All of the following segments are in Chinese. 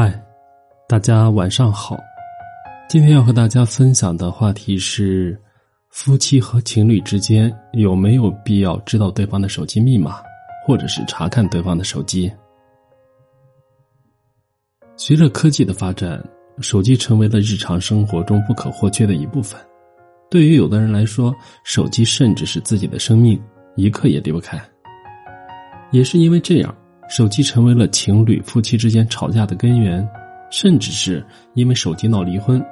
嗨，大家晚上好。今天要和大家分享的话题是：夫妻和情侣之间有没有必要知道对方的手机密码，或者是查看对方的手机？随着科技的发展，手机成为了日常生活中不可或缺的一部分。对于有的人来说，手机甚至是自己的生命，一刻也离不开。也是因为这样。手机成为了情侣、夫妻之间吵架的根源，甚至是因为手机闹离婚。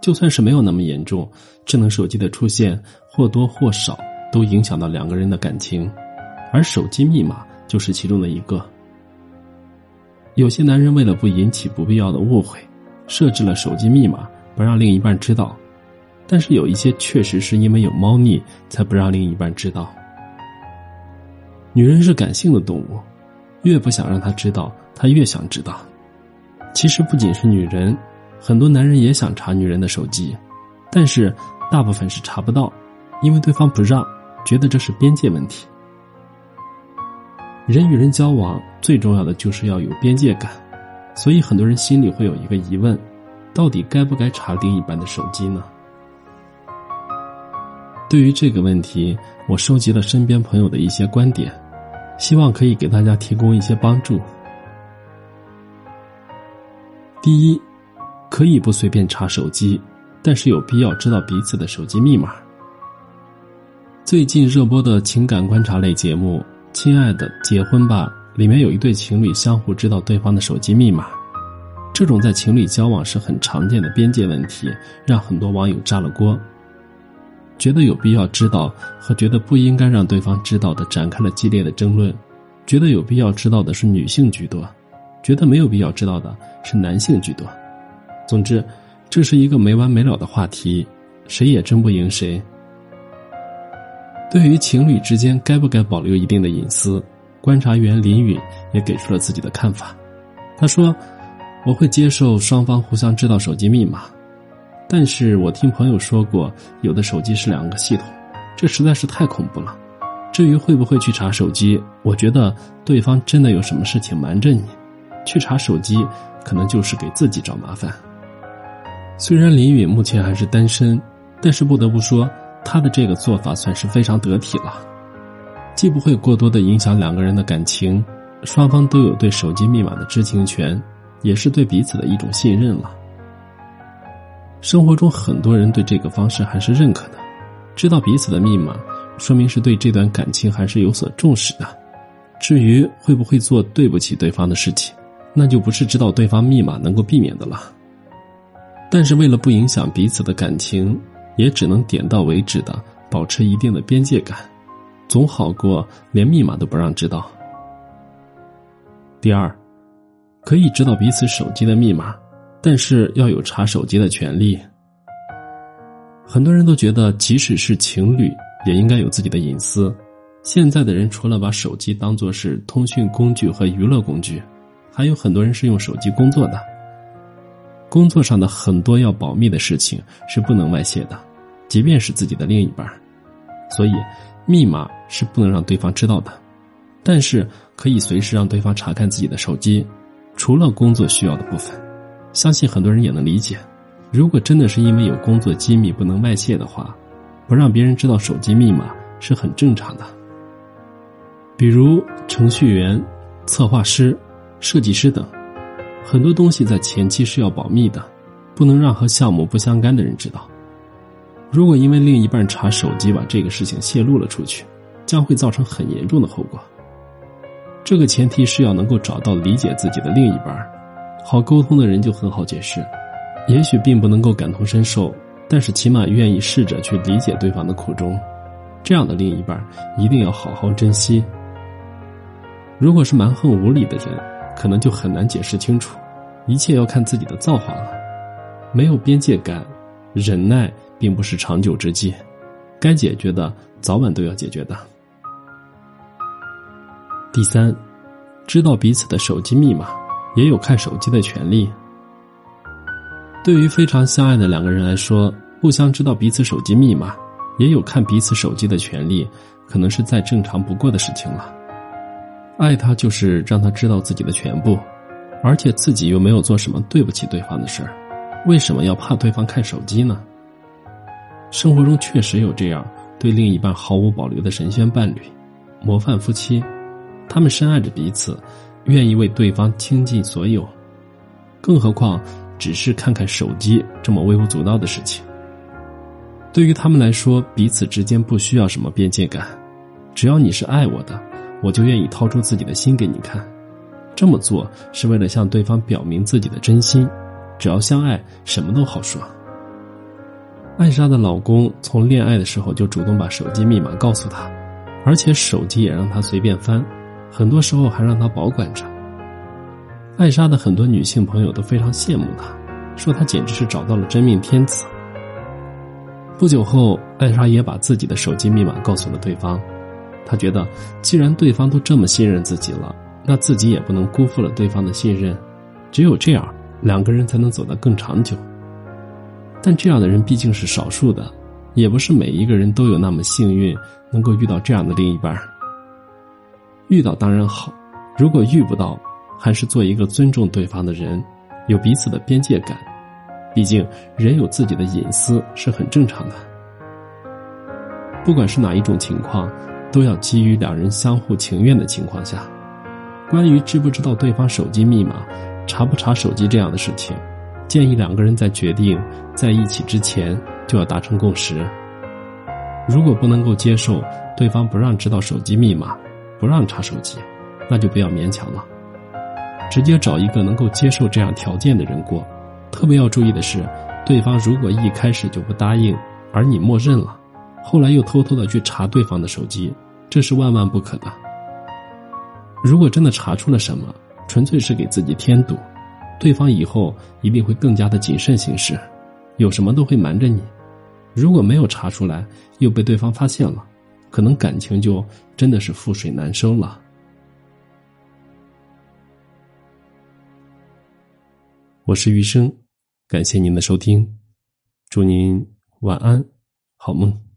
就算是没有那么严重，智能手机的出现或多或少都影响到两个人的感情，而手机密码就是其中的一个。有些男人为了不引起不必要的误会，设置了手机密码不让另一半知道，但是有一些确实是因为有猫腻才不让另一半知道。女人是感性的动物。越不想让他知道，他越想知道。其实不仅是女人，很多男人也想查女人的手机，但是大部分是查不到，因为对方不让，觉得这是边界问题。人与人交往最重要的就是要有边界感，所以很多人心里会有一个疑问：到底该不该查另一半的手机呢？对于这个问题，我收集了身边朋友的一些观点。希望可以给大家提供一些帮助。第一，可以不随便查手机，但是有必要知道彼此的手机密码。最近热播的情感观察类节目《亲爱的结婚吧》里面有一对情侣相互知道对方的手机密码，这种在情侣交往时很常见的边界问题，让很多网友炸了锅。觉得有必要知道和觉得不应该让对方知道的展开了激烈的争论，觉得有必要知道的是女性居多，觉得没有必要知道的是男性居多。总之，这是一个没完没了的话题，谁也争不赢谁。对于情侣之间该不该保留一定的隐私，观察员林允也给出了自己的看法。他说：“我会接受双方互相知道手机密码。”但是我听朋友说过，有的手机是两个系统，这实在是太恐怖了。至于会不会去查手机，我觉得对方真的有什么事情瞒着你，去查手机可能就是给自己找麻烦。虽然林允目前还是单身，但是不得不说，他的这个做法算是非常得体了，既不会过多的影响两个人的感情，双方都有对手机密码的知情权，也是对彼此的一种信任了。生活中很多人对这个方式还是认可的，知道彼此的密码，说明是对这段感情还是有所重视的。至于会不会做对不起对方的事情，那就不是知道对方密码能够避免的了。但是为了不影响彼此的感情，也只能点到为止的保持一定的边界感，总好过连密码都不让知道。第二，可以知道彼此手机的密码。但是要有查手机的权利。很多人都觉得，即使是情侣，也应该有自己的隐私。现在的人除了把手机当作是通讯工具和娱乐工具，还有很多人是用手机工作的。工作上的很多要保密的事情是不能外泄的，即便是自己的另一半。所以，密码是不能让对方知道的，但是可以随时让对方查看自己的手机，除了工作需要的部分。相信很多人也能理解，如果真的是因为有工作机密不能外泄的话，不让别人知道手机密码是很正常的。比如程序员、策划师、设计师等，很多东西在前期是要保密的，不能让和项目不相干的人知道。如果因为另一半查手机把这个事情泄露了出去，将会造成很严重的后果。这个前提是要能够找到理解自己的另一半。好沟通的人就很好解释，也许并不能够感同身受，但是起码愿意试着去理解对方的苦衷。这样的另一半一定要好好珍惜。如果是蛮横无理的人，可能就很难解释清楚，一切要看自己的造化了。没有边界感，忍耐并不是长久之计，该解决的早晚都要解决的。第三，知道彼此的手机密码。也有看手机的权利。对于非常相爱的两个人来说，互相知道彼此手机密码，也有看彼此手机的权利，可能是再正常不过的事情了。爱他就是让他知道自己的全部，而且自己又没有做什么对不起对方的事儿，为什么要怕对方看手机呢？生活中确实有这样对另一半毫无保留的神仙伴侣、模范夫妻，他们深爱着彼此，愿意为对方倾尽所有，更何况只是看看手机这么微不足道的事情。对于他们来说，彼此之间不需要什么边界感，只要你是爱我的，我就愿意掏出自己的心给你看。这么做是为了向对方表明自己的真心，只要相爱，什么都好说。艾莎的老公从恋爱的时候就主动把手机密码告诉她，而且手机也让她随便翻，很多时候还让她保管着。艾莎的很多女性朋友都非常羡慕她，说她简直是找到了真命天子。不久后，艾莎也把自己的手机密码告诉了对方，她觉得既然对方都这么信任自己了，那自己也不能辜负了对方的信任，只有这样，两个人才能走得更长久。但这样的人毕竟是少数的，也不是每一个人都有那么幸运能够遇到这样的另一半。遇到当然好，如果遇不到，还是做一个尊重对方的人，有彼此的边界感。毕竟人有自己的隐私是很正常的。不管是哪一种情况，都要基于两人相互情愿的情况下。关于知不知道对方手机密码、查不查手机这样的事情。建议两个人在决定在一起之前就要达成共识。如果不能够接受对方不让知道手机密码、不让查手机，那就不要勉强了，直接找一个能够接受这样条件的人过。特别要注意的是，对方如果一开始就不答应，而你默认了，后来又偷偷的去查对方的手机，这是万万不可的。如果真的查出了什么，纯粹是给自己添堵。对方以后一定会更加的谨慎行事，有什么都会瞒着你。如果没有查出来，又被对方发现了，可能感情就真的是覆水难收了。我是余生，感谢您的收听，祝您晚安，好梦。